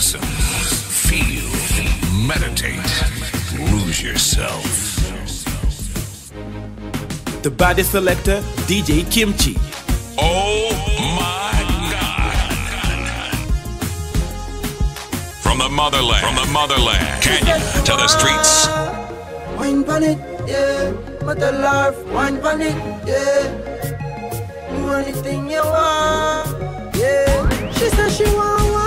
Listen, feel, meditate, lose yourself. The body selector, DJ Kimchi. Oh my God. From the motherland, from the motherland, Canyon to the streets. Wine pan it, yeah. Mother love, wine pan it, yeah. Do anything you want, yeah. She said she want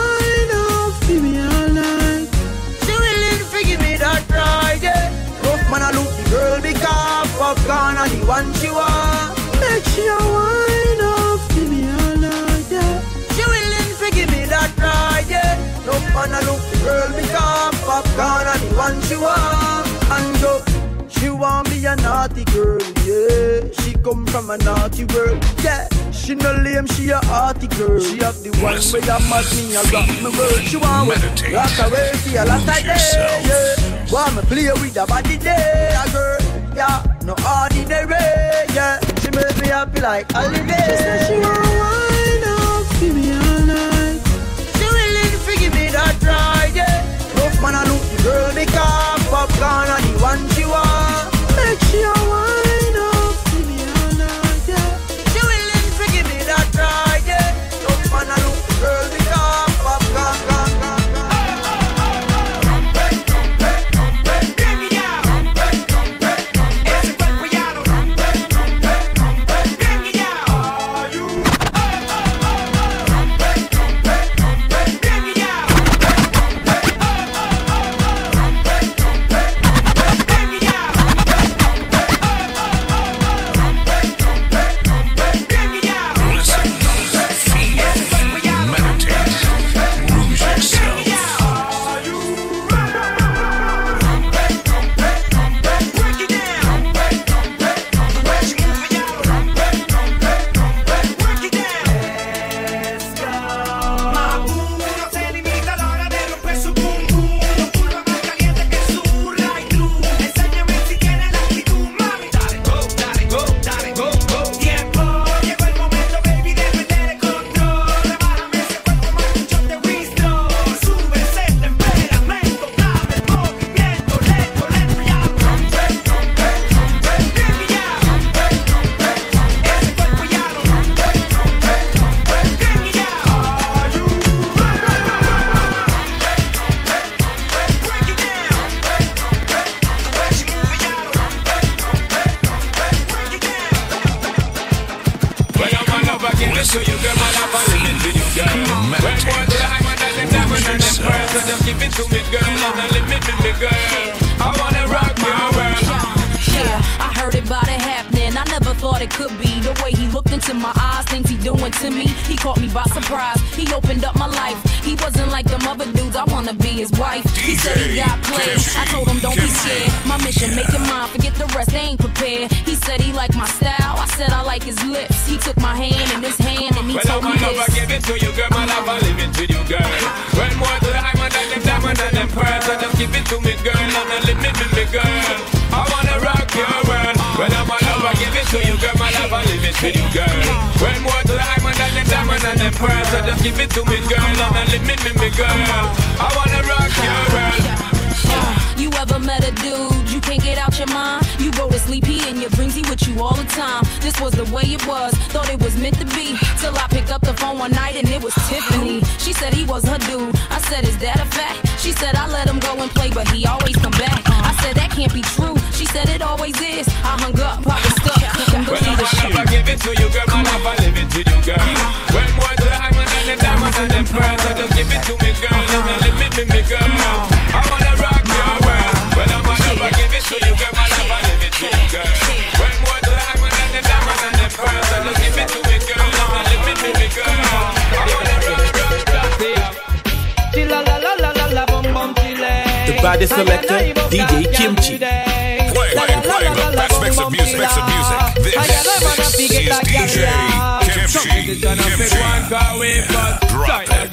popcorn are the one she want. Make she a wine up for me all night, yeah. She willing to give me that ride, yeah. Rough man, I look the girl because popcorn are the one she want. And go. She want be a naughty girl, yeah. She come from a naughty world, yeah. She no lame, she a arty girl. She have the one Listen, way I mad me, I rock me world. She want me meditate, rock away, feel like lose I day, yeah. Want me play with her body day, a girl, yeah. No ordinary, yeah. She make me happy like holiday. She say she want wine up, give me all night. She willing to give me that ride, yeah. Rough man, I look the girl, the car, popcorn, time. This was the way it was, thought it was meant to be. Till I picked up the phone one night and it was Tiffany. She said he was her dude. I said, Is that a fact? She said, I let him go and play, but he always come back. I said, That can't be true. She said, It always is. I hung up, I stuck, Well, I'm shit. give it to you, girl. I it to you, girl. The and the diamond and the pearl, so just give it to me, girl. And I live it me, girl. I wanna rock your world. Well, I'm a lover, give it to you, girl. I live it to you, girl. By the selector, DJ Kimchi. Playing, playing, playing the best mix of music, mix of music. This is DJ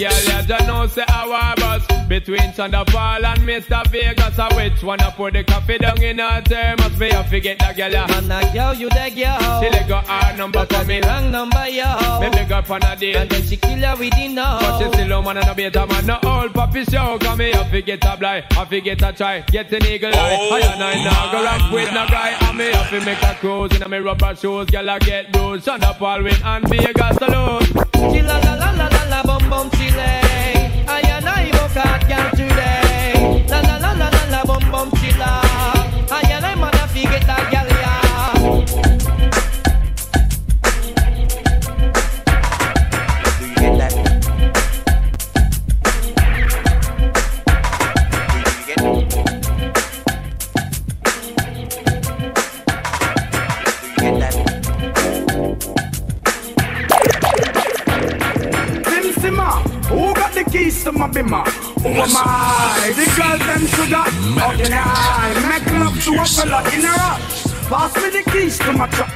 Girl, you know say our bus between Thunderfall and Mr. Vegas. I which one I put the coffee down in her thermos? Me I forget that girl, yeah. Man, that girl, you that girl. She let go our number for me. Wrong number, yo. Me big up on a deal. And then she kill her with the no. But she still a man and a beta man, no old puppy show. Come me, I forget a blind, I forget a try, get an eagle eye. Oh, I and I now go rock with no guy. I me have to make a cruise in a me rubber shoes, girl I get bruised. Son up all win and llega salud. Chila la la la la la bom bom chile. My bimmer? Oh, Who am I? The girls them sugar. How can I make love to a fella in a rush? Pass me the keys to my truck.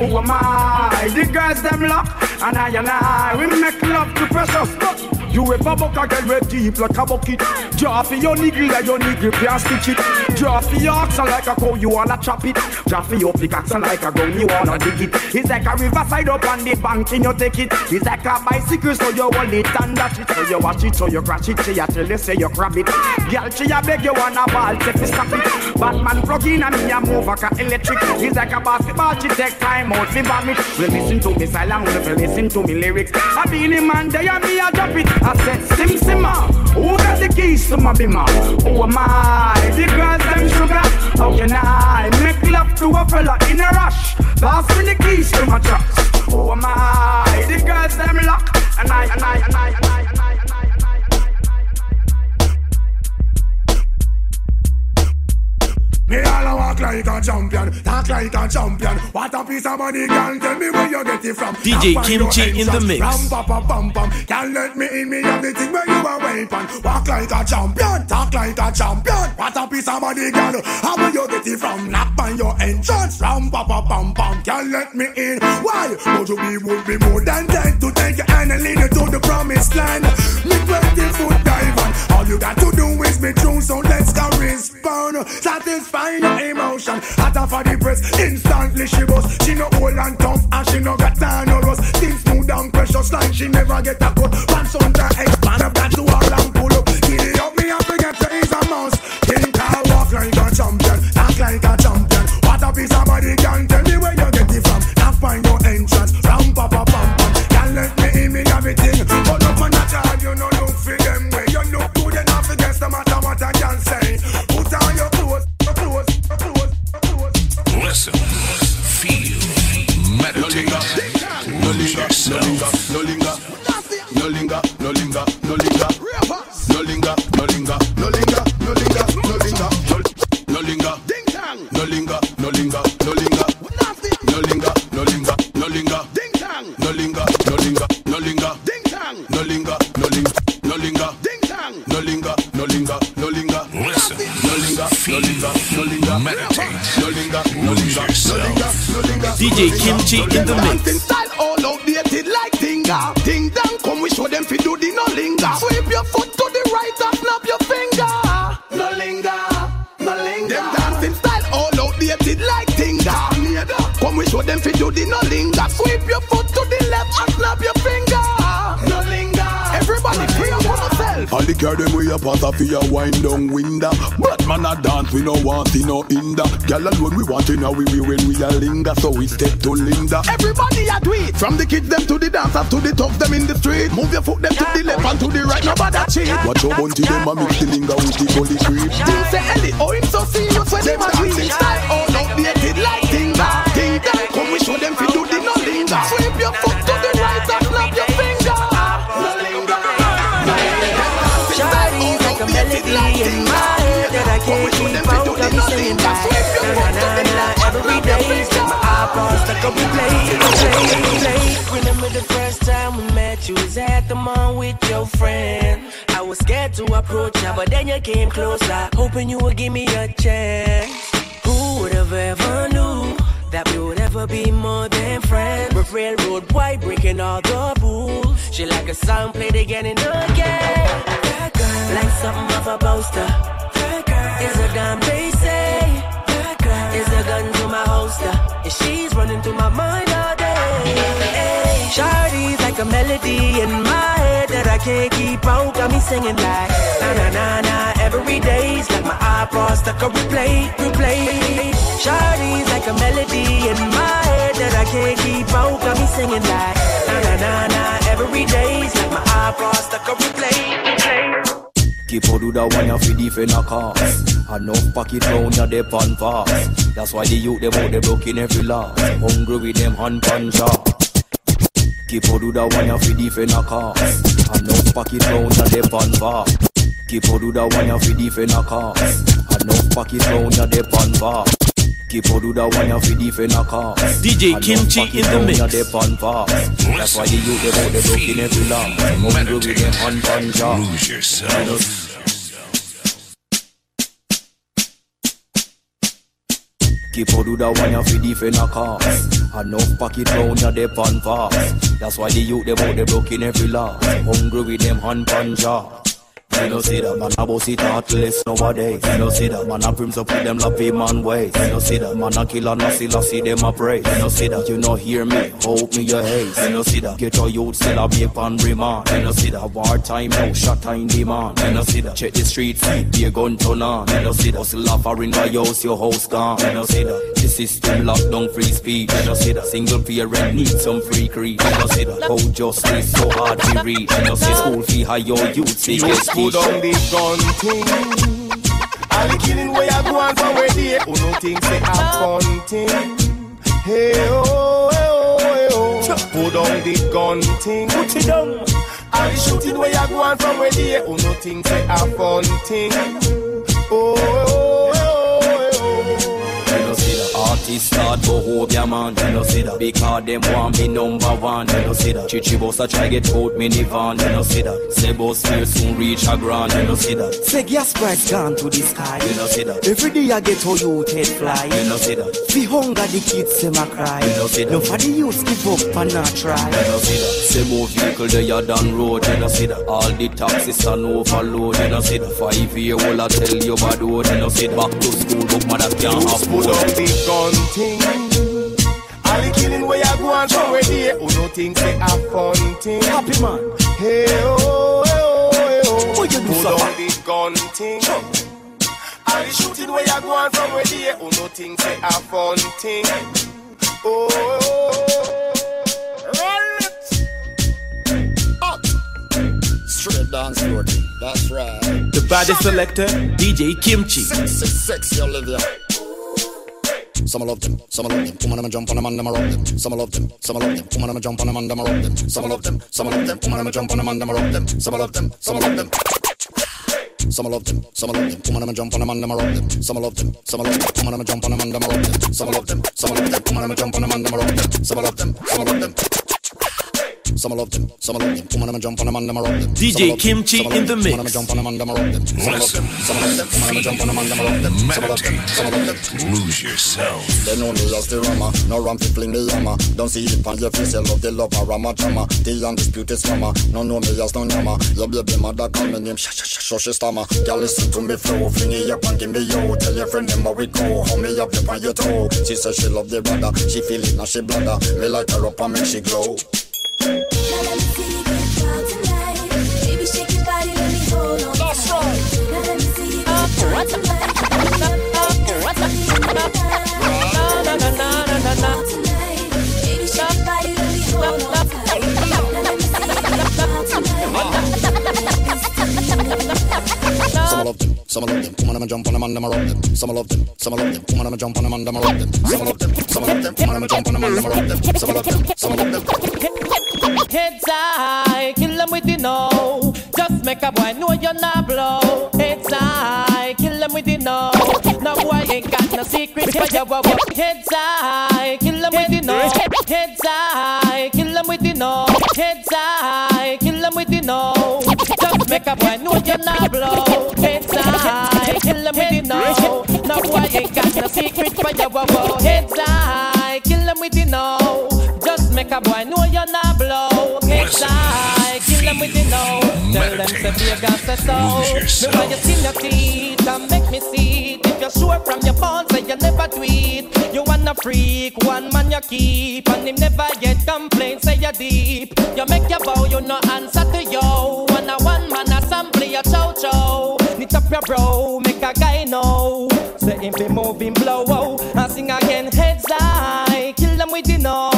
Oh, Who am I? The girls them lock. And I and I, we make love to precious. But you ever buck a girl with deep like a bucket? Draw for your niggle like your niggle can't stitch it. Draw for your oxen like a cow, you wanna chop it. Draw for your pickaxe like a gun, you wanna dig it. It's like a riverside up on the bank and you take it. It's like a bicycle, so you hold it and dash it. So you watch it, so you crash it, she a tell you say you grab it. Girl, she a beg you wanna ball, take it, stop it. Batman plug in and me a move like a electric. It's like a basketball, she take time out, fi vomit. Well, listen to me silent, well, listen to me lyrics. I be the man, there and me a drop it. I said, Sim Simma, who got the keys to my bimmer? Who am I? The girls them sugar. How can I make love to a fella in a rush? Pass me the keys to my trucks. Who am I? The girls them lock. And I, and I, and I, and I, and I, walk like a champion, talk like a champion. What a piece of money, girl. Tell me where you get it from. DJ Kimchi in the mix. Ram pa pa pam pam. Can't let me in. Me have the thing where you a weapon. Walk like a champion, talk like a champion. What a piece of money, girl. How where you get it from? Knock on your entrance. Ram pa pa pam pam. Can't let me in. Why? Would you be would be more than dead to take your hand and lead you to the promised land? Me twenty foot dive on. All you got to do is be true. So let's go respond. Satisfy your emotion. Hotter for the press. Instantly she bust. She no old and tough and she no got time no rust. Things smooth and precious like she never get a cut. Pants on the up that to all and pull up. Get it up me forget to is a mouse. Think I walk like a champion. Act like a champion. What a piece of body can we no want see no hinder. Girl alone we want to know we we when we a linger. So we step to Linda. Everybody a do it. From the kids them to the dancers to the tough them in the street. Move your foot them to the left and to the right. Nobody cheat. Watch your bunty them a mix the linger with the gully creep. Thing say Ellie, oh him so serious when them a tweet. Style stuck up replay, play, play. Remember the first time we met? You was at the mall with your friend. I was scared to approach you, but then you came closer, hoping you would give me a chance. Who would have ever knew that we would ever be more than friends. We're railroad boy breaking all the rules. She like a song played again and again. Like something off a poster. Is a they say. Through my mind all day. Hey, Shawty's like a melody in my head that I can't keep out. Got me singing like na na na na every day's like my iPod stuck on replay, replay. Shawty's like a melody in my head that I can't keep out. Got me singing like na na na na every day's like my iPod stuck on replay, replay. Keep on do that one you fi defend a cause Enough pocket round ya dep on fast. That's why the youth them out they broke in every last Hungry with them hand pan Keep on do that one you fi defend a cause Enough pocket round ya dep on fast. Keep on do that one you fi defend a cause Enough pocket round ya dep on fast Keep on do that one you fi defend a cause DJ Enough Kimchi in the mix. dep on fast That's why the youth them out they broke in every last Hungry with them hand pan shot Lose yourself. Keep on do that one you fi defend a cause Enough pocket round ya dep on fast That's why the youth them out they broke in every law. Hungry with them hand pan jaw you know see that man a boss it heartless nowadays You know see that man a prims up with them lappy man ways You know see that man a killer no see see them a pray You know see that you know hear me hope me your haze You know see that get your youth still a be upon remand You know see that war time now shot time demand You know see that check the street feet be a gun turn on You know see that hustle offering by yours your house gone You know see that the system locked down free speech You know see that single parent need some free creed You know see that how justice so hard to read You know see school fee high your youth see put on the gun thing. All the killing where I go on from where they Who no think say a fun thing. Hey oh, hey oh, hey oh. Put on the gun thing. Put it down. All the shooting where you go on from where they Who no think say a fun thing. Oh, see the artist start go hold your man You know see that because them want be number one You know see that Chichi boss a try get out minivan You know see that Sebo Spear soon reach a grand You know see that Say gas price gone to the sky. You know see that Every day I get how you head fly. You know see that Fi hunger the kids them a cry. You know see that No for the youths give up and not try. You know see that Sebo vehicle they are down road You know see that All the taxis are overload You know see that Five year old I tell you bad road You know see that Back to school book mother can't Just put on afford the gun thing. All the killing where you go on from where they Who no think say a fun thing. Happy man. Hey oh, hey oh, hey oh. oh. What you do, Put the gun thing. All the shooting where you go on from where they Who no think say a fun thing. Oh, oh, oh. oh, oh. roll it. Straight dance floor thing. That's right. The baddest selector, DJ Kimchi. Sexy, sexy Olivia. Some love them, some love them. Woman, I'ma jump on them and I'ma rock them. Some love them, some love them. Woman, I'ma jump on them and I'ma rock them. Some love them, some love them. Woman, I'ma jump on them and I'ma rock them. Some love them, some love them. Some love them, some love them. Woman, I'ma jump on them and I'ma rock them. Some love them, some love them. Woman, I'ma jump on them and I'ma rock them. Some love them, some love them. Woman, I'ma jump on them and I'ma rock them. Some love them, some love them. Some love them, some love them. Woman, I'ma jump on them and I'ma rock them. DJ them, Kimchi in the them. mix. Woman, I'ma jump on them and I'ma rock them. Some love them, some love them. Woman, I'ma jump on them and I'ma rock them. Some love them, some love them. Meditate. Lose yourself. They know me as the rama, no ram fi fling the hammer. Don't see it on your face, you love the love a rama drama. The undisputed scammer, no know me as no yama. Your baby mother call me name, sh she stammer. Girl listen to me flow, fling it up and give me yo. Tell your friend them how we go, hold me up up on your toe. She say she love the brother, she feel it now she bladder. Me light her up and make she glow. Some love them, them. Woman, I'ma jump on them and I'ma rock them. Some love them, some love them. Woman, I'ma jump on them and I'ma rock them. Some love them, some love them. Woman, I'ma jump on them and I'ma rock them. Some love them, some love them. Heads high, kill them with the no. Just make a boy know you're not blow. Heads high, kill them with the no. No boy ain't got no secret for your wow. Heads high, kill them with the no. Heads high, kill them with the no. Heads high, kill them with the no. Just make a boy know you're not blow. Heads high, kill them with the no. No boy ain't got no secret for your wow. Heads high. the know. Make a boy know you're not blow. It's like kill them with the know. Tell them say Vegas say so. Me want you see your teeth and make me see it. If you're sure from your bones say you never tweet. You wanna freak, one man you keep, and him never get complaints. Say you're deep. You make your bow, you no answer to yo. One a one man assembly, a chow chow. Knit up your bro, make a guy know. Say him be moving blow, oh. and sing again heads high. Kill them with the know.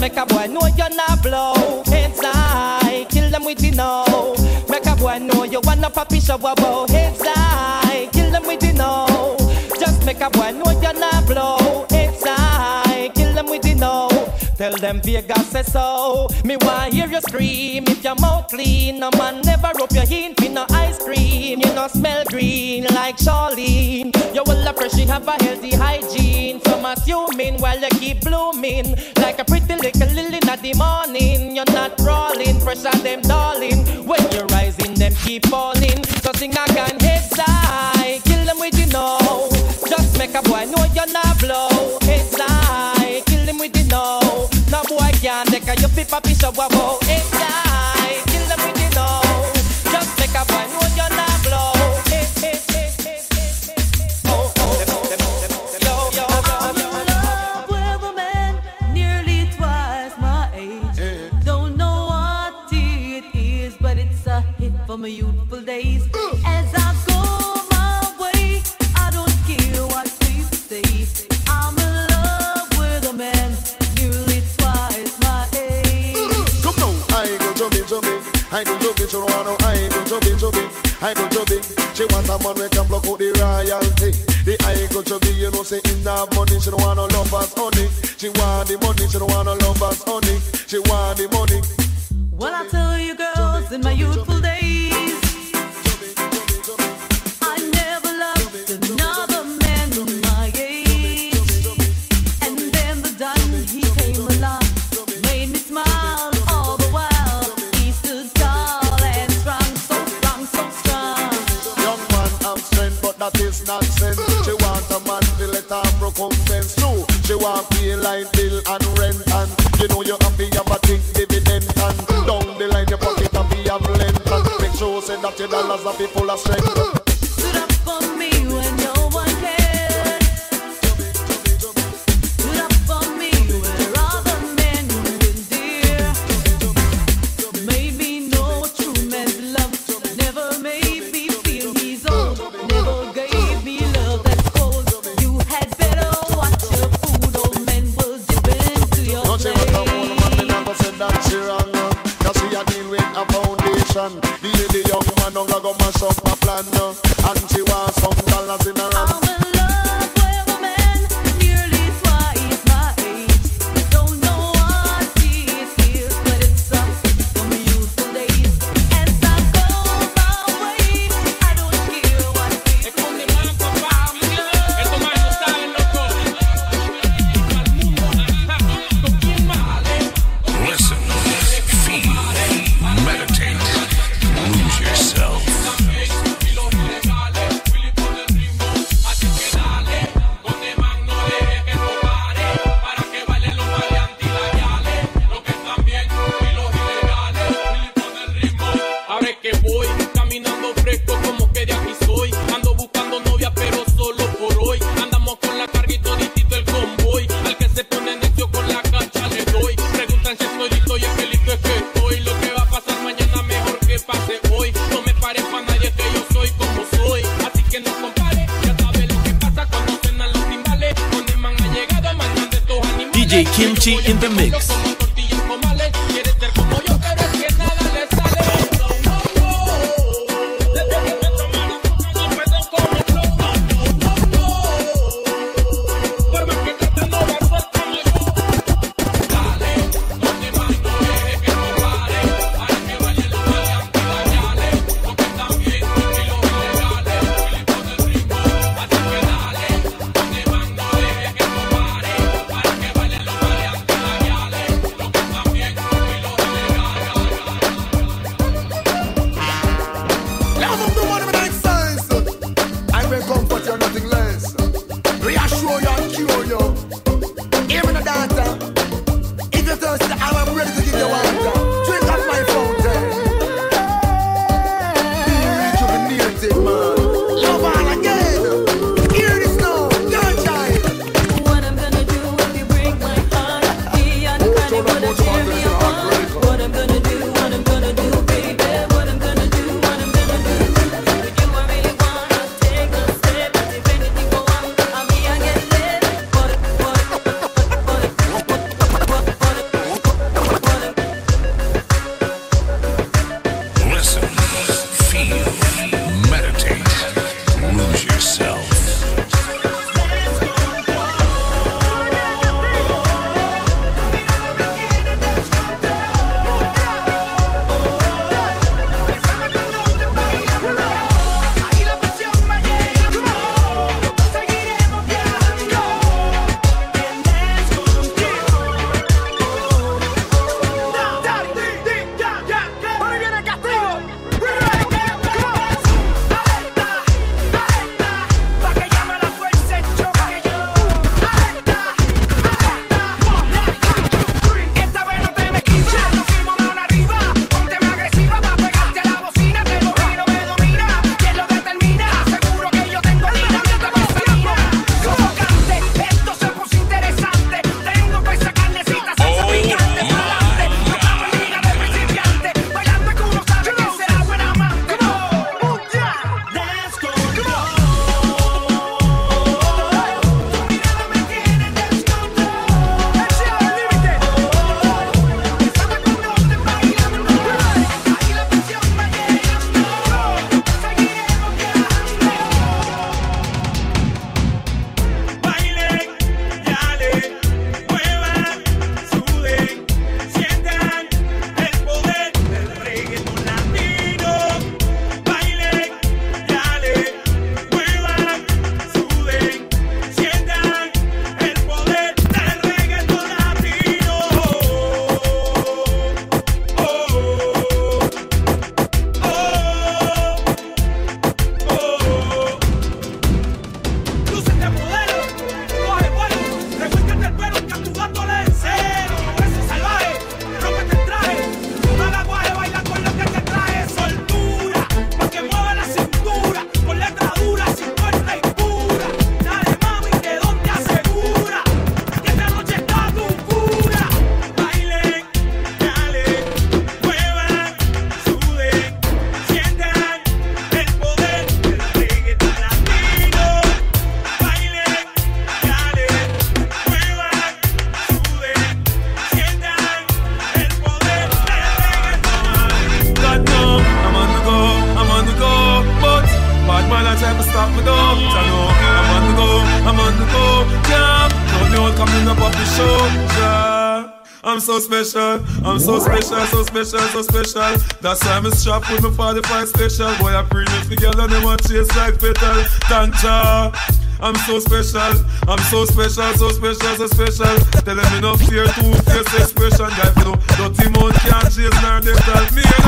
Make a boy know you're not blow. Heads high, kill them with the know. Make a boy know you wanna papi show about heads high. Kill them with the know. Just make a boy know Tell them Vegas say so. Me want hear you scream if your mouth clean. No man never rub your hin for no ice cream. You no smell green like Charlene. You will appreciate have a healthy hygiene. Some assuming while you keep blooming like a pretty little lily in the morning. You're not crawling, pressure them darling. When you're rising, them keep falling. So sing I can take a you fit papi show I go chubby. She want a man we can block out the royalty. The I go chubby, you know say in that money she don't want no love as honey. She want the money, she don't want no love as honey. She want the money. Want pay line bill and rent and you know you have to have a big dividend and down the line your pocket have to have length and make sure say that your dollars are full of strength. Don't go mash up oṣù ọ̀yà ń kí ọ̀yàn. special, so special. That's why I'm a shop with my 45 special. Boy, I bring it together, and they want chase like petal. Tanta. I'm so special, I'm so special, so special, so special. Tell them enough fear to face expression, guy. You know, dirty man can't chase nor they me.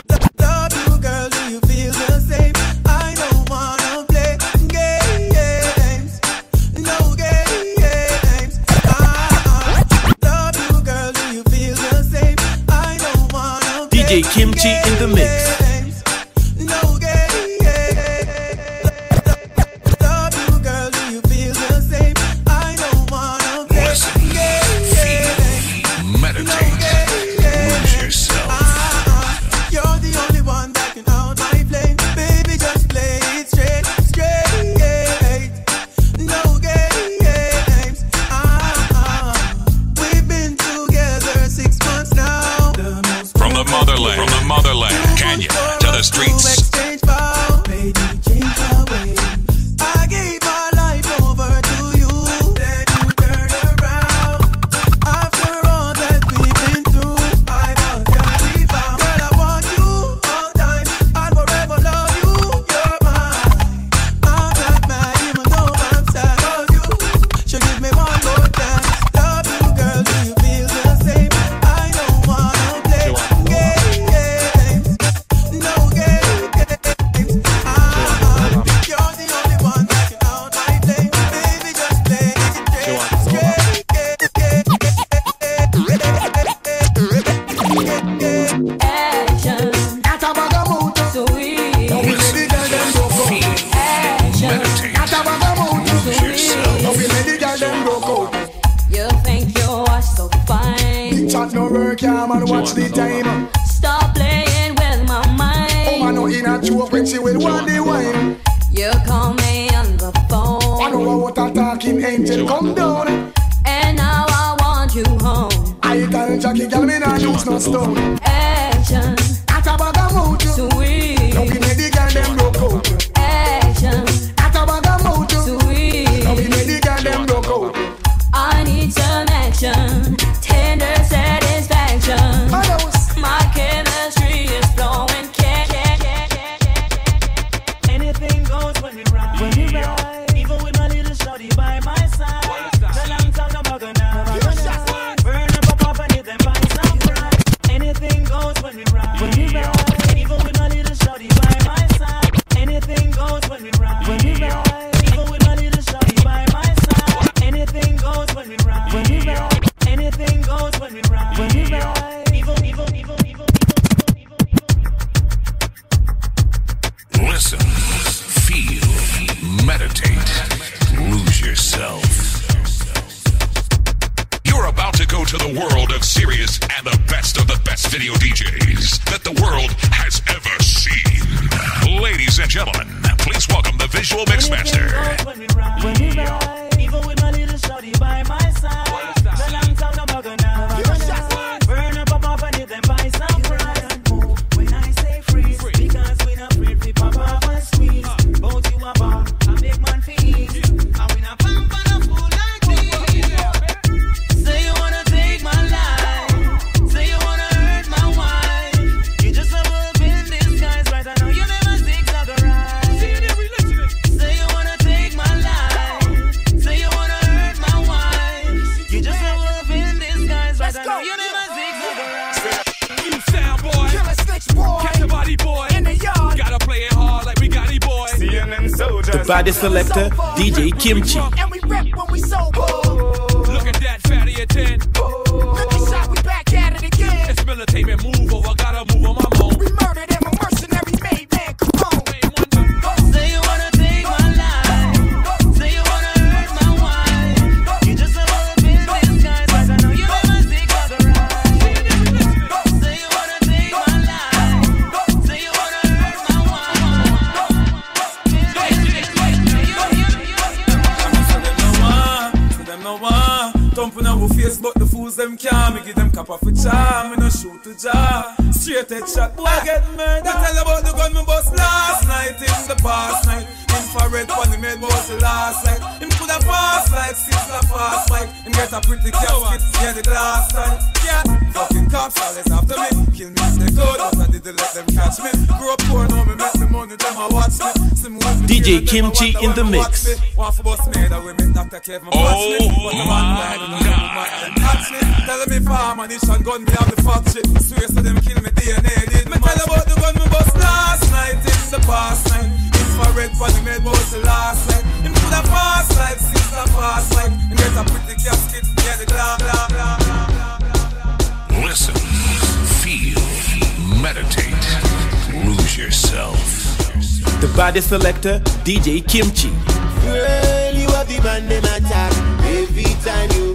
Gucci in the mix. kimchi. them can't me give them cap off a charm. Me no shoot to jar. Straight head shot, boy, I get murdered. They tell about the gun me bust last night in the past night different when he made was the last night. Him could have fast like six a fast bike and get a pretty casket. Yeah, the last time. Yeah, fucking cops always after me. Kill me if they could, but I didn't let them catch me. Grew up poor, now me make the money, them I watch me. DJ Kimchi in the mix. One for boss made a women, Dr. Kev, my watch. But the man died and I catch. Tell me if I'm an issue and gun me out the fuck shit. Swear so them kill me DNA. Did me tell about the gun me bust last night the past night. Infrared for the made was the last night. Him could have fast life, since the fast life. And get a pretty casket, yeah the glam, glam, glam, glam. Listen, feel, meditate, lose yourself. The baddest selector, DJ Kimchi. Girl, you have the man them attack every time you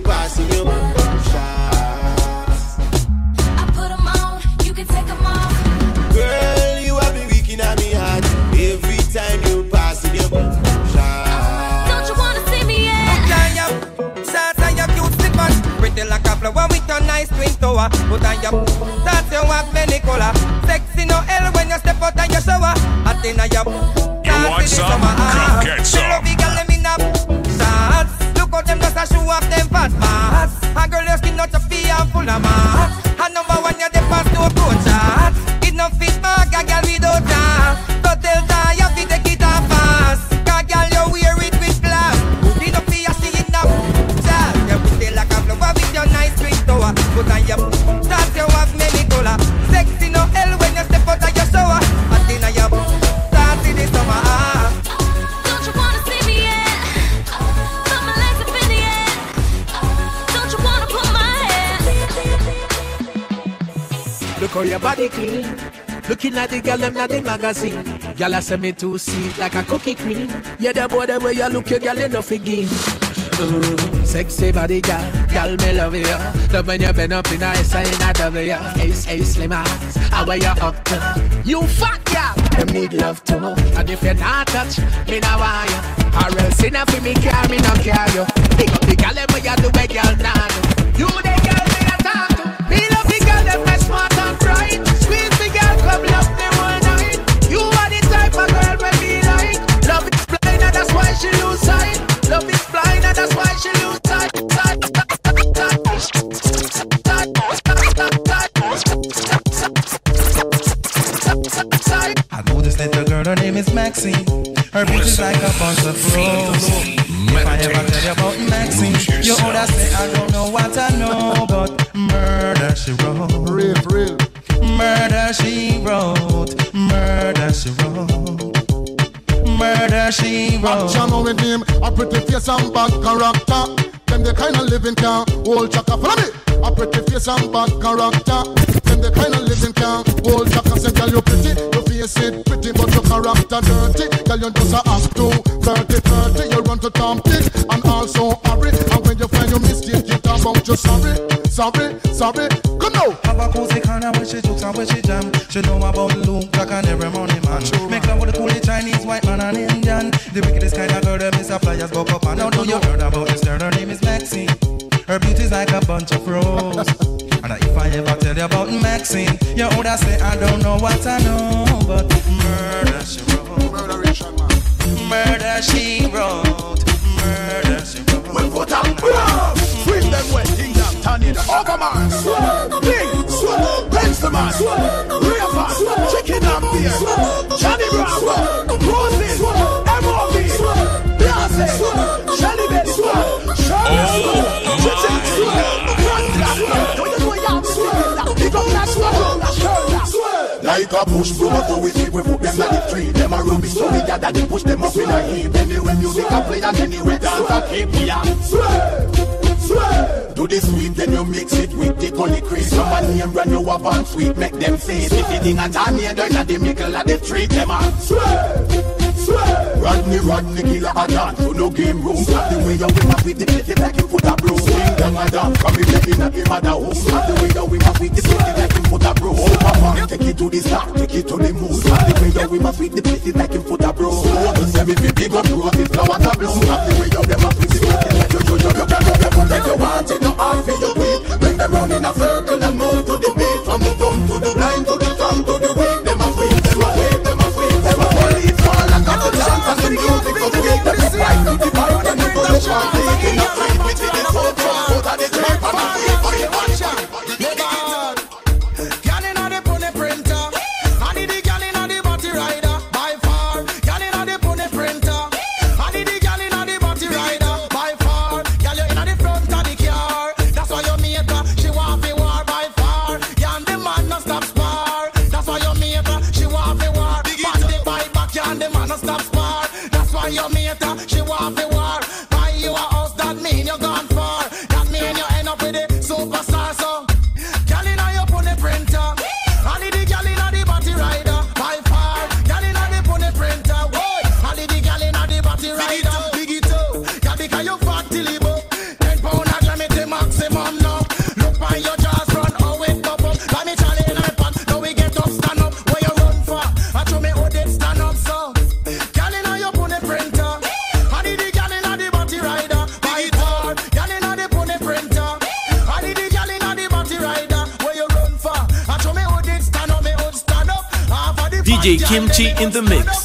flower with your nice twin tower. Put on your, start your walk many color. Sexy no L when you step out of your shower. Hot in your, You want some? Come get some. Love you, girl, let me nap. Look how them just a show off them fat mass. A girl your skin not to feel and full of mass. And number one you the pass to approach shots. It tower. Put on your start you have many color. Sexy no L when you step out of your shower. Hot inna your start in the summer. ah. Don't you wanna see me yet? Put my legs up in the air. Don't you wanna put my hair? Look how your body clean. Looking at the girl them at the magazine. Girl I send me to see like a cookie cream. Yeah, the boy the way you look, your girl enough again. Sexy body girl, girl me love you. Love when you bend up in a S and a W. Ace, ace, slim ass, how where you up to? You fat girl, them need love too. And if you're not touch, me no want you. Or else enough for me care, me no care you. Pick up the girl them where you do a girl do. You the girl me a talk to. Me love the girl them that smart and bright. Squeeze the girl, club love them all night. You are the type of girl when me like. Love is blind and that's why she lose I know this little girl, her name is Maxine. Her beauty's like a bunch of roses. If I ever tell you about Maxine, you would say I don't know what I know, but murder she wrote. Real, real. Murder she wrote. Murder she wrote. Murder she wrote. Action with him, a pretty face and bad character. Them the kind of living can hold chaka. Follow me. A pretty face and bad character. Them the kind of living can hold chaka. Say, girl, you pretty, your face it pretty, but your character dirty. Girl, you just a act too. 30, 30, you run to Tom Dick and also hurry. And when you find your mistake, you talk about you sorry, sorry, sorry. Come now. Have a cozy corner where she jokes and where she jam. She know about Luke like an every morning man. Make love with the coolest White man and Indian. The wickedest kind of girl them is a flyers buck up and now do you heard about this girl? Her name is Maxine. Her beauty's like a bunch of roses. and if I ever tell you about Maxine, you would say I don't know what I know, but murder she wrote. Murder she wrote. Murder she wrote. We put blow. Swing them wet, tornado, overman. King, Benjamin, Raven, Chicken and Beer, Johnny Brown, Roses, M.O.B., Beyonce, Shelly Belly, Shirley, Chicken, Like a push so we see we put them at the tree. Them a rubbish, so we gather they push them up in a heap. Anyway, music a play and anyway dance a keep me a swear, swear. Do the sweet, then you mix it with the honey cream. Somebody name brand new up on sweet, make them it. If it in a tiny, there's a the mickle of the tree. Them a swear, swear. Rodney, Rodney, killer a dance. So no game room. Clap the way you whip up with the place, like you put a broom. Swing down a dance, from the left in a the home. Clap the way you whip up with the place, like you put a broom. Oh, mama, take it to the start, take it to the moon. The way you whip up with the place, like you put a. So say me fi big up roses, flowers a bloom. Clap the way you whip up with the place, you, you, you, you them if you want it, no hard for your weak. Bring them round in a circle and move to the beat. From the to the blind to the strong to the weak. Them a sweet, them a weak, them a sweet, them a fall and got chance and the music with the and the the G in the mix.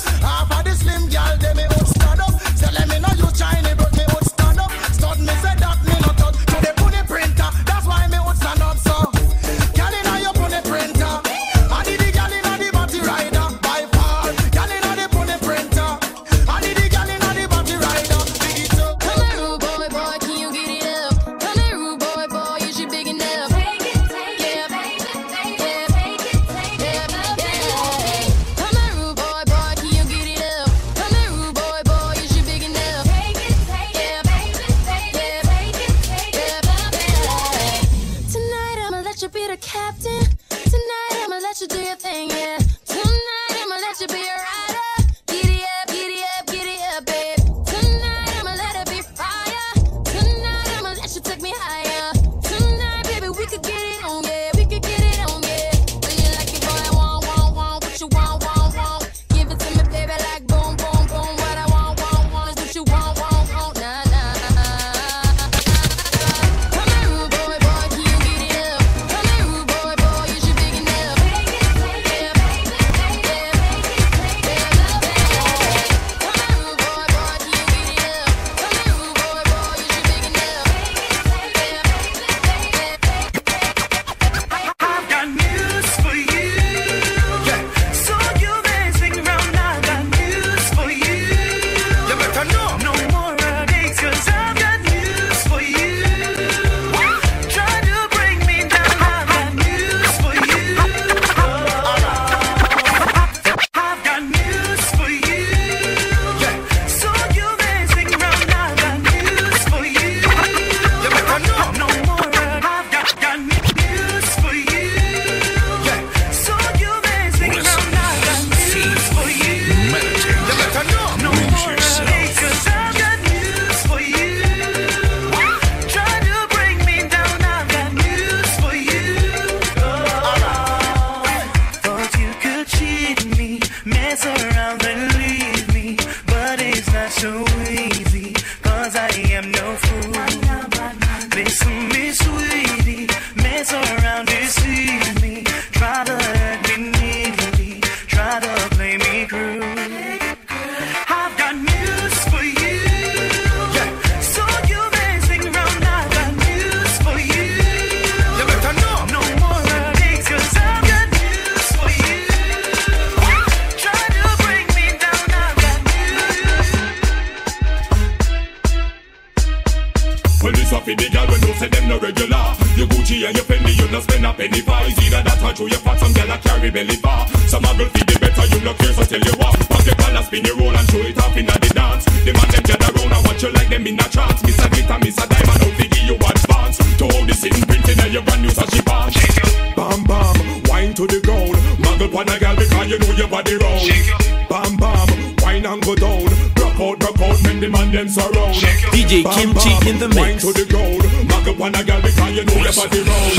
and go down. Rock out, rock out, men the man and them surround. DJ bam, Kimchi bam, in the mix. Wine to the ground. Mac up on a girl because you know your body round.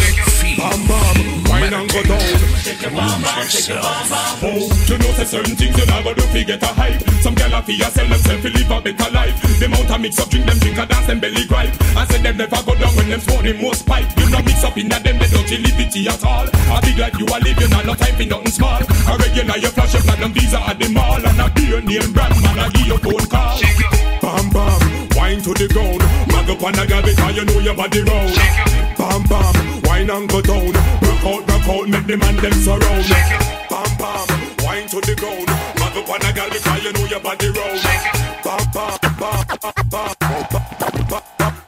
Bam bam, wine and go down. Shake your bam bam, shake your bam bam. Oh, you know say certain things you never do fi get a hype. Some gyal a fi a sell themself fi live a better life. Them mount a mix up drink, them drink a dance, them belly gripe. I say them never go down when them smoking most pipe. You know mix up in a them, they don't liberty at all. I big like you a are you not no time fi nothing small. A regular, you flash your platinum visa at the mall, and a billionaire brand man, a give you phone call. Shake it. Bam bam, wine to the ground. Mag up on I girl because you know your body round. Bam bam, wine and go down. Rock out, rock out, make the man them surround. Bam bam, wine to the ground. Mag up on I girl because you know your body round. Bam bam, Bam bam, bam bam, bam bam.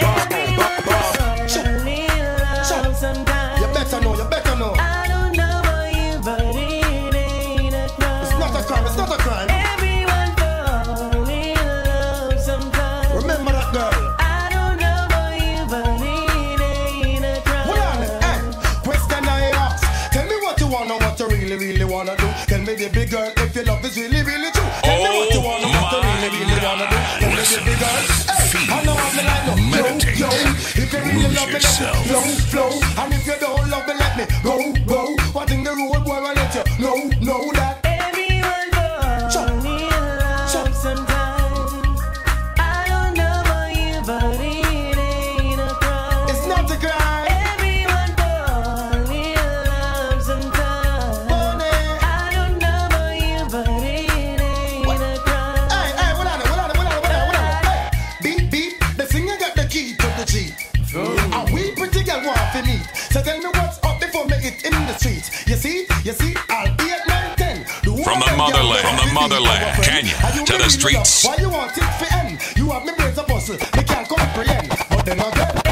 girl. Hey, I know I'm the line. Meditate. Yo, yo. If you really love me, let me flow, flow. I'm From the motherland, from the motherland, to be our friend. Kenya, to the streets. Why you want it for end? You have me brains a bustle, me can't comprehend. But then again,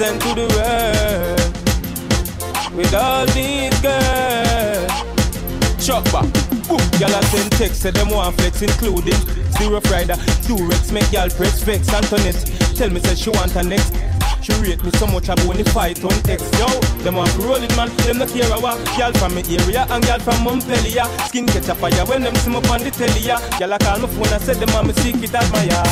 represent to the world. With all these girls, chuck back. Y'all a send text, say them want flex, including Zero Friday, Durex, make y'all press vex, Antoinette. Tell me, say she want a next. She rate me so much I the fight on X. Yo, them want to roll it, man. Them no care what. Y'all from me area and y'all from Montpellier. Skin catch a fire when them see me on the telly. ya. Y'all a call my phone and say them want me secret admire.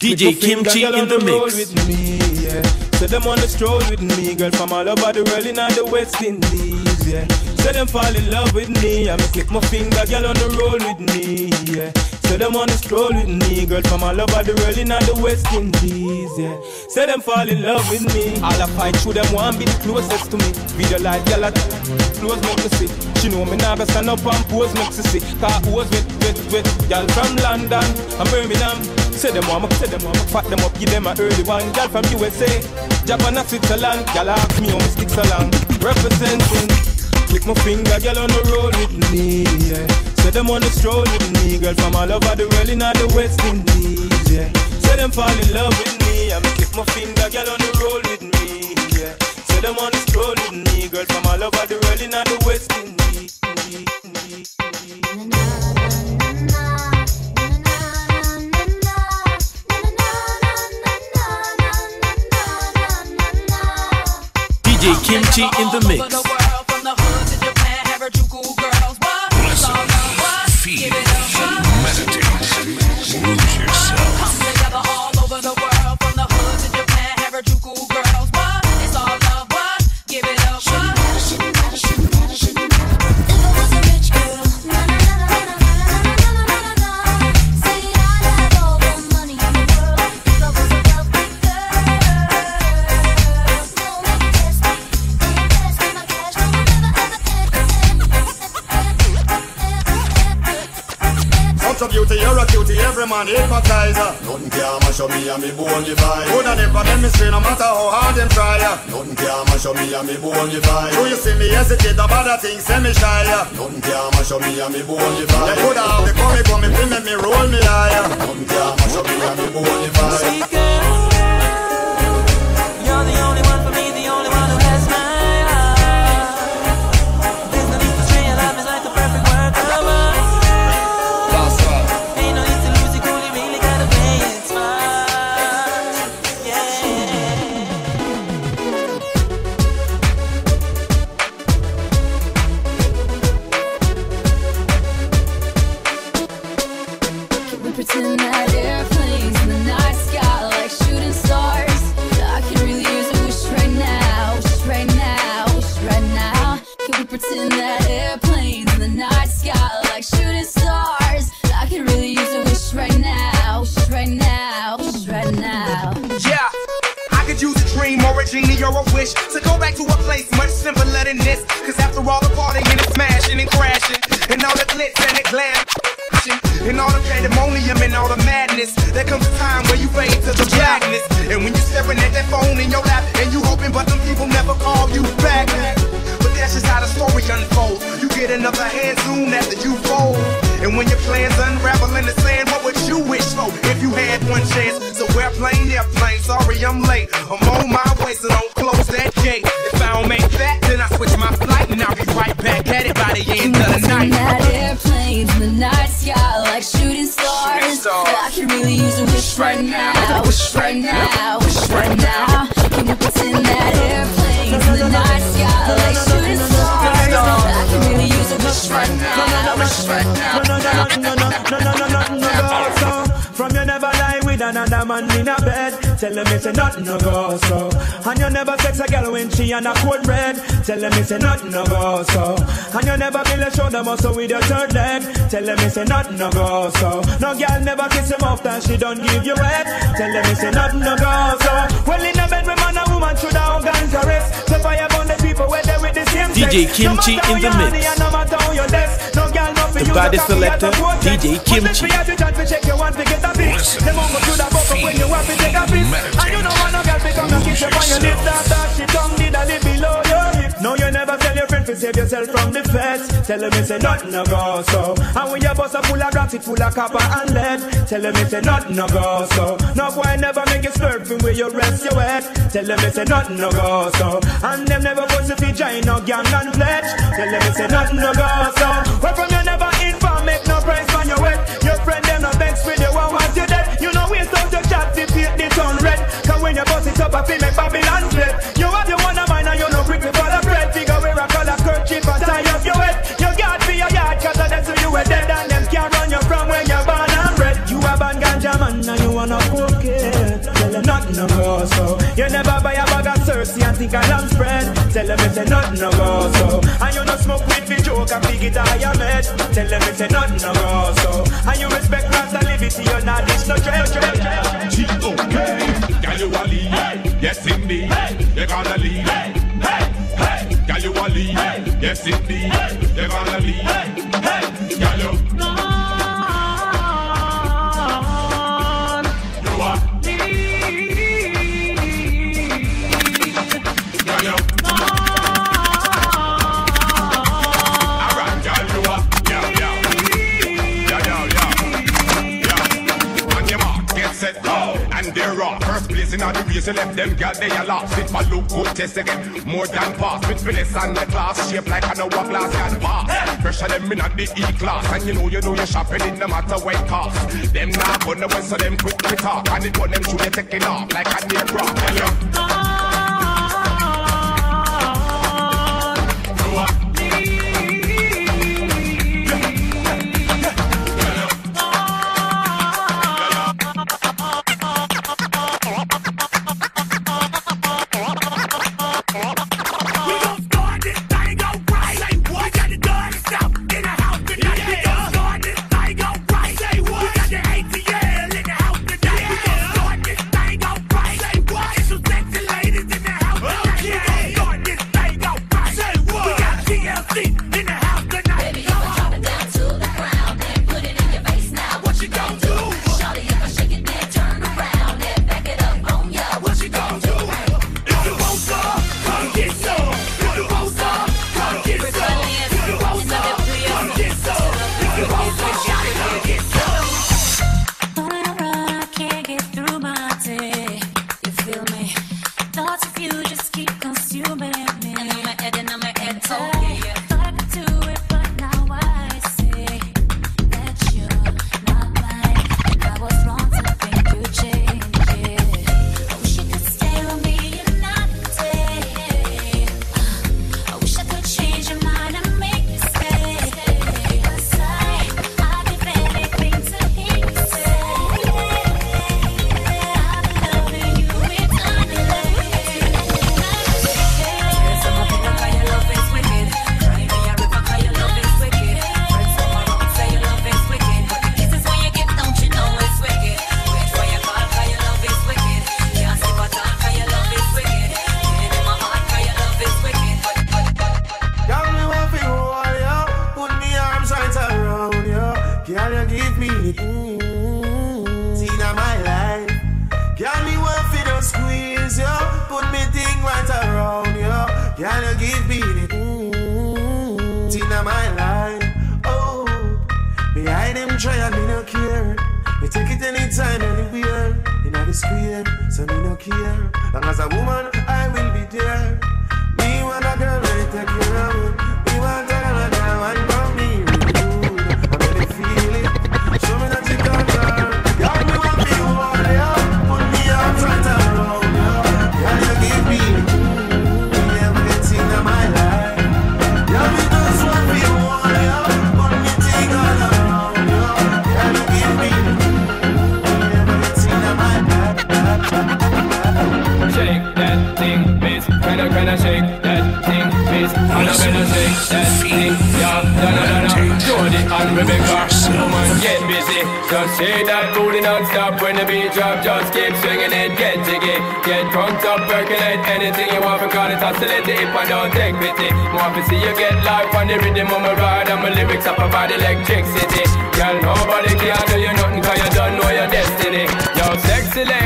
DJ Kimchi in the mix. With me, yeah. So them on the stroll with me, girl from all over the world in the West Indies, yeah. So them fall in love with me, I me click my finger, girl on the roll with me, yeah. So them on the stroll with me, girl from all over the world in the West Indies, yeah. So them fall in love with me. All I fight through them want be the closest to me. Video like girl at close make me see. She know me go stand up and pose make she see. Cause pose with with with girl from London and Birmingham. Say them want me, say them want me, fat them up, give them a early one. Girl from USA, Japan and Switzerland. Girl ask me how me stick so long. Representing. Click my finger, girl on the road with me, yeah. Say them on the stroll with me, girl from all over the world in the West Indies, yeah. Say them fall in love with me, I'm click my finger, girl on the roll with me, yeah. Say them on the stroll with me, girl from all over the world in the West Indies. DJ Kimchi in the mix. Cutie, every man hypnotize her. Nothing can mash up me and me bone divide. Coulda never let me stray, no matter how hard them try ya. Nothing can mash up me and me bone divide. Do you see me hesitate about the things, say me shy ya. Nothing can mash up me and me bone divide. They coulda have the come, come, me make me roll me higher. Nothing can mash up me and me bone divide. You're the only at it the end of the Looking night. at airplanes in the night sky like shooting stars. I can really use a wish right now, wish right now, wish right now. Can you pretend that airplanes in the night sky like shooting stars? I can really use a wish right now, wish right now. No, no, no, no, no, no, no, no, no, no, go so. From you never lie with another man in a bed. Tell them it's a nothing no go so. And you never sex a girl when she on a cold red. Tell them it's a nothing no go so. And you never build a shoulder muscle with your third leg. Tell them it's a nothing no go so. No girl never kiss him off that she don't give you head. Tell them it's a nothing no go so. Well in a bed with man and woman should have organs arrest. So fire burn the people where they with the same DJ sex. Kimchi no in the how mix. honey no matter how you less. No girl no The baddest selector, DJ Kimchi. Them homo should have buck up when you have to take And you know want no girl to come and kiss you on your lips. After she tongue did a little below your hip No, you never tell your friend to save yourself from the feds. Tell them it's a nothing no go so. And when your bus a full of rocks, it full of copper and lead. Tell them it's a nothing no go so. No boy never make you slurp from where you rest your head. Tell them it's a nothing no go so. And them never go to fi join no gang and pledge. Tell them it's a nothing no go so. Where from you never inform, make no price on your wet up, feel make Babylon flip You have your one of mine and you no quick for the bread Figure wear a color kerchief and tie up your head. You got for your yard, cause that's who you were dead And them can't run you from when you're born and bred. You a bad ganja man and you wanna cook it. Tell them nothing no go so. You never buy a bag of sensi and think a lamb spread. Tell them it's a nothing no go so. And you no smoke with the joke and big it higher med. Tell them it's a nothing no go so. And you respect Rasta liberty, you're not this no dread, dread, dread G.O.K. Casually, hey. yes indeed. Hey. You're gonna leave. Hey. Hey. Hey. Casually, hey. yes indeed. Them girl, they a lost. It my look good, test again. More than pass. With finesse and the class. Shape like an hourglass can pass. Pressure them in at the E-class. And you know, you know you're shopping in no matter what it cost. Them not gonna win, so them quick to talk. And it want them should they taking off like a near rock.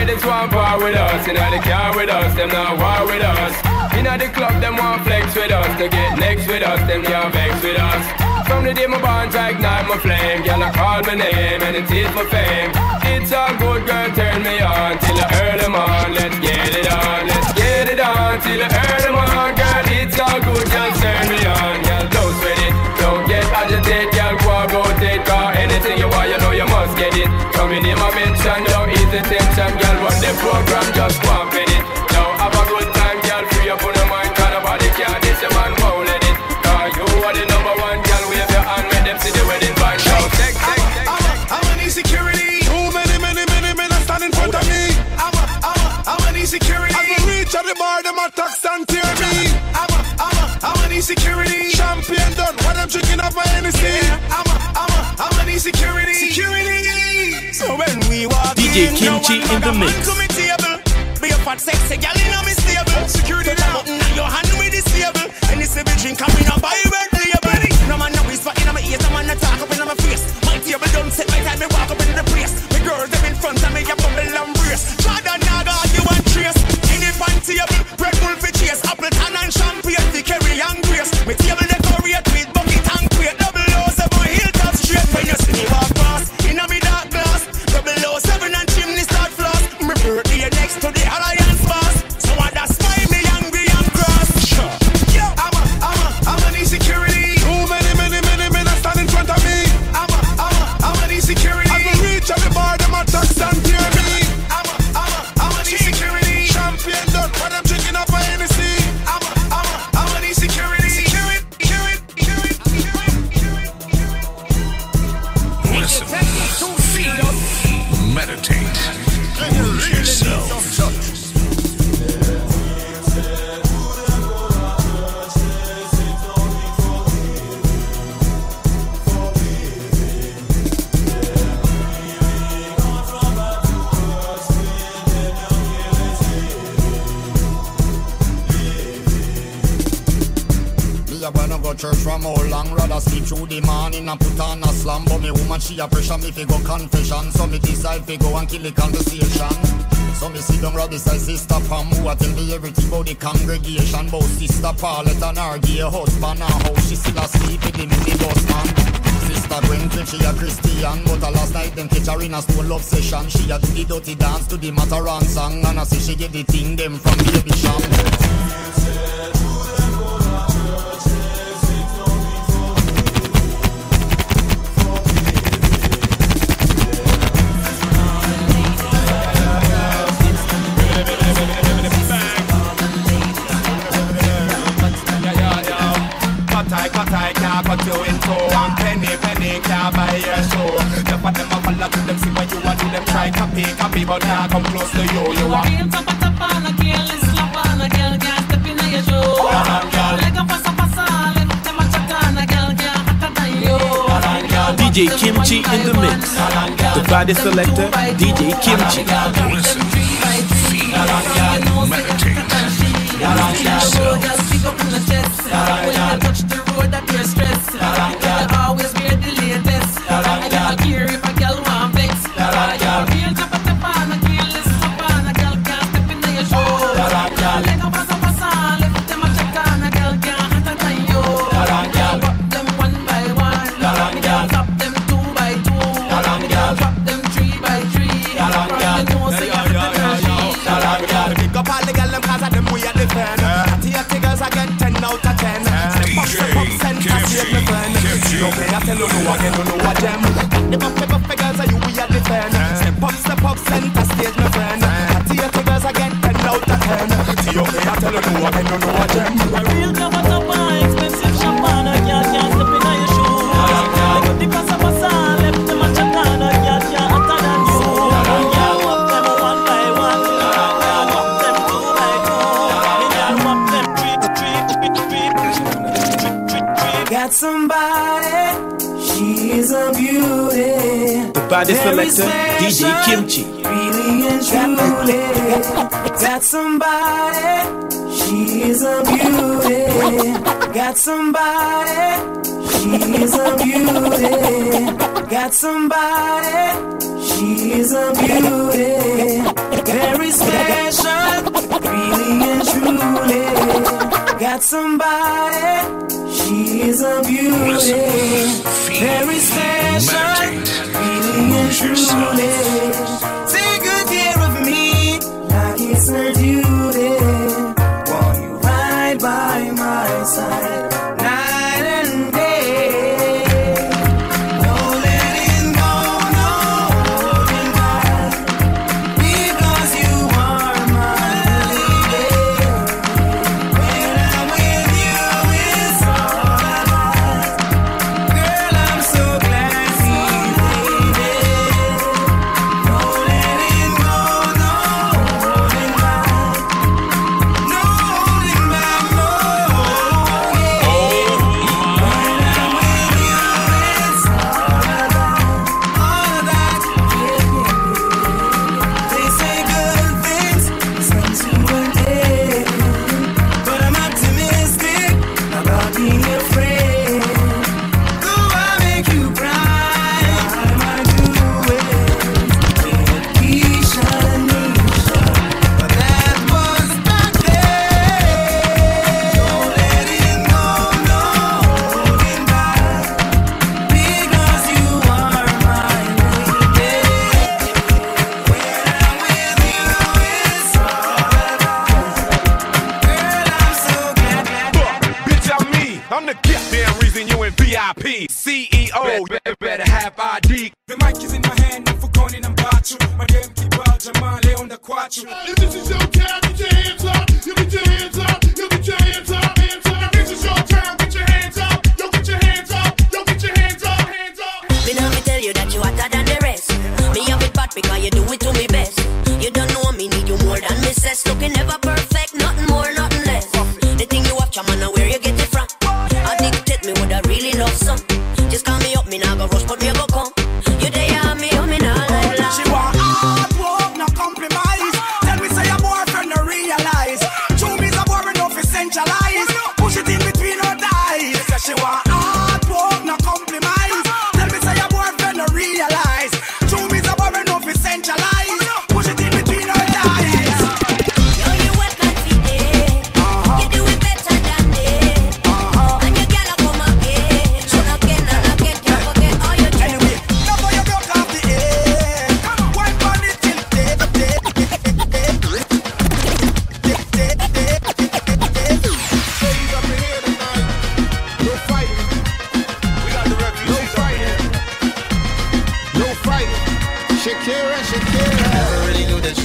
Ladies want part with us. In the car with us, them not war with us. In the club, them want flex with us. To get next with us, them can't vex with us. From the day my bond to ignite my flame. Girl, I call my name and it is my fame. It's a good girl, turn me on till I earn them on. Let's get it on, let's get it on till I earn them on. Girl, it's all good, just turn me on. Girl, don't sweat it, don't get agitated. Girl, go and rotate, cause anything you want, you know you must get it. Coming in my mention, don't ease the tension. Girl, the program, just go and fit it. Now have a good time, girl, free up on your mind. Cause nobody can diss your man, won't let it. Cause you are the number one, girl, wave your hand, make them see the wedding band. Now, take, take, take. I'm an insecurity. Too many, many, many men are standing in front of me. I'm a, I'm a, I'm an insecurity. As we reach at the bar, them attacks and tear me. I'm a, I'm a, I'm an insecurity. Champion done, when I'm drinking up my Hennessy. I'm a, I'm a, I'm an insecurity. DJ in, Kimchi no one in the got a man mix. to me table. Be a fat sexy gal in me stable. Security now. Button on your hand with this stable. And this every drink and we not buy red label. No man no whisper in my ears, no man no talk up in my face. My table don't set my time, me walk up in the place. My girls them in front of me, a bubble and brace. Jordan Naga, you and trace. In the fan table, on a slam But me woman she a pressure me fi go confession. So me decide fi go and kill the conversation So me sit down right beside sister Pam Who a tell me everything about the congregation? About sister Paulette and her gay husband And how she still asleep with the minibus man. Sister Gwen claim she a Christian But a last night them catch her in a stone love session She a do the dirty dance to the Mataran song And I say she get the thing them from Baby Sham penny, buy your show The of them a follow to them, see what you want, do them try copy, copy But now come close to you, you want Real top a top on a girl is slap on a girl can't step in your shoe. Hold on, girl. Like a pasa pasa, left them a chat on a girl can't hotter than you. DJ Kimchi in the mix. The body selector, DJ Kimchi. Listen, feel, meditate, lose yourself. take me friend. No me I tell you know no again, no no a gem. The buffy buffy girls are you we are defend. Step up, step up, center stage my friend. Theater girls again, ten out of ten. You me I tell you no again, no no a gem. Real never. by the selector, DJ Kimchi. Really and truly, got somebody, she is a beauty. Got somebody, she is a beauty. Got somebody, she is a beauty. Very special, really and truly. Got somebody, she is a beauty. Very special and truly. Take good care of me like it's her duty. Won't you ride by my side?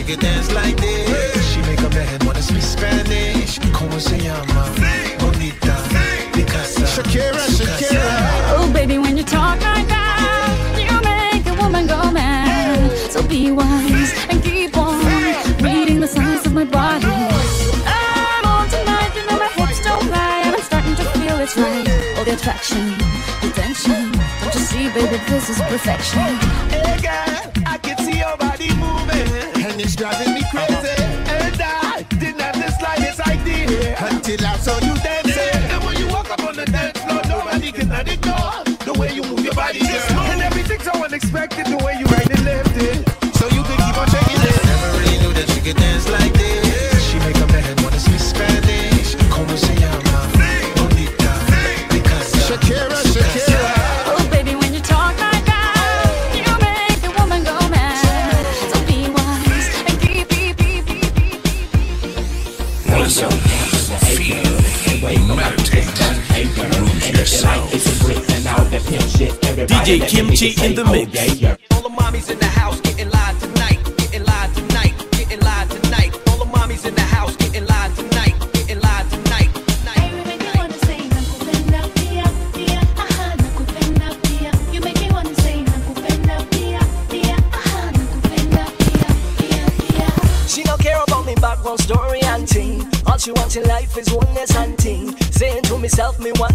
nigga dance like this. She make a man wanna speak Spanish. Como se llama? Bonita. Picasa. Shakira, Shakira. Oh, baby, when you talk like that, you make a woman go mad. So be wise and keep on reading the signs of my body. I'm on tonight, you know my hips don't lie, and I'm starting to feel it's right. All the attraction, attention. Don't you see, baby, this is perfection. Hey, girl. till I saw you dancing. Yeah, and when you walk up on the dance floor, nobody can ignore the way you move your body, girl. And everything's so unexpected the way you G in the mix. All the mommies in the house getting live tonight, getting live tonight, getting live tonight. All the mommies in the house getting live tonight, getting live tonight. She don't care about me background story and ting. All she wants in life is oneness and ting. Saying to myself, me one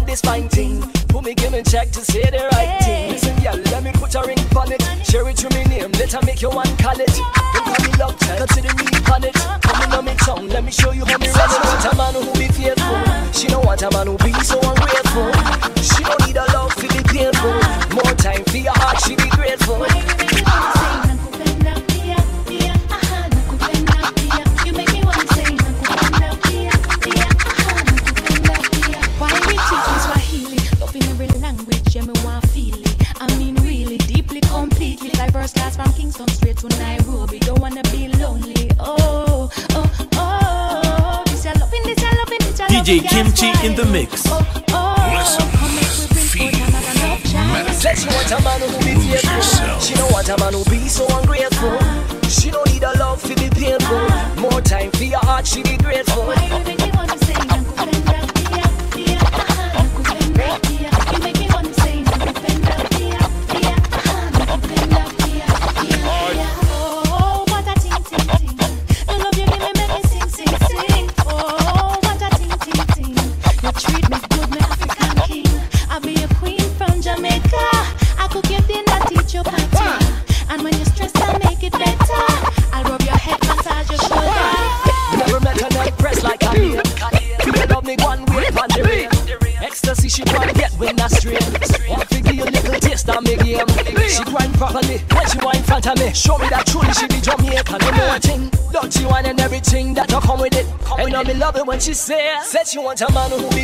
Semua.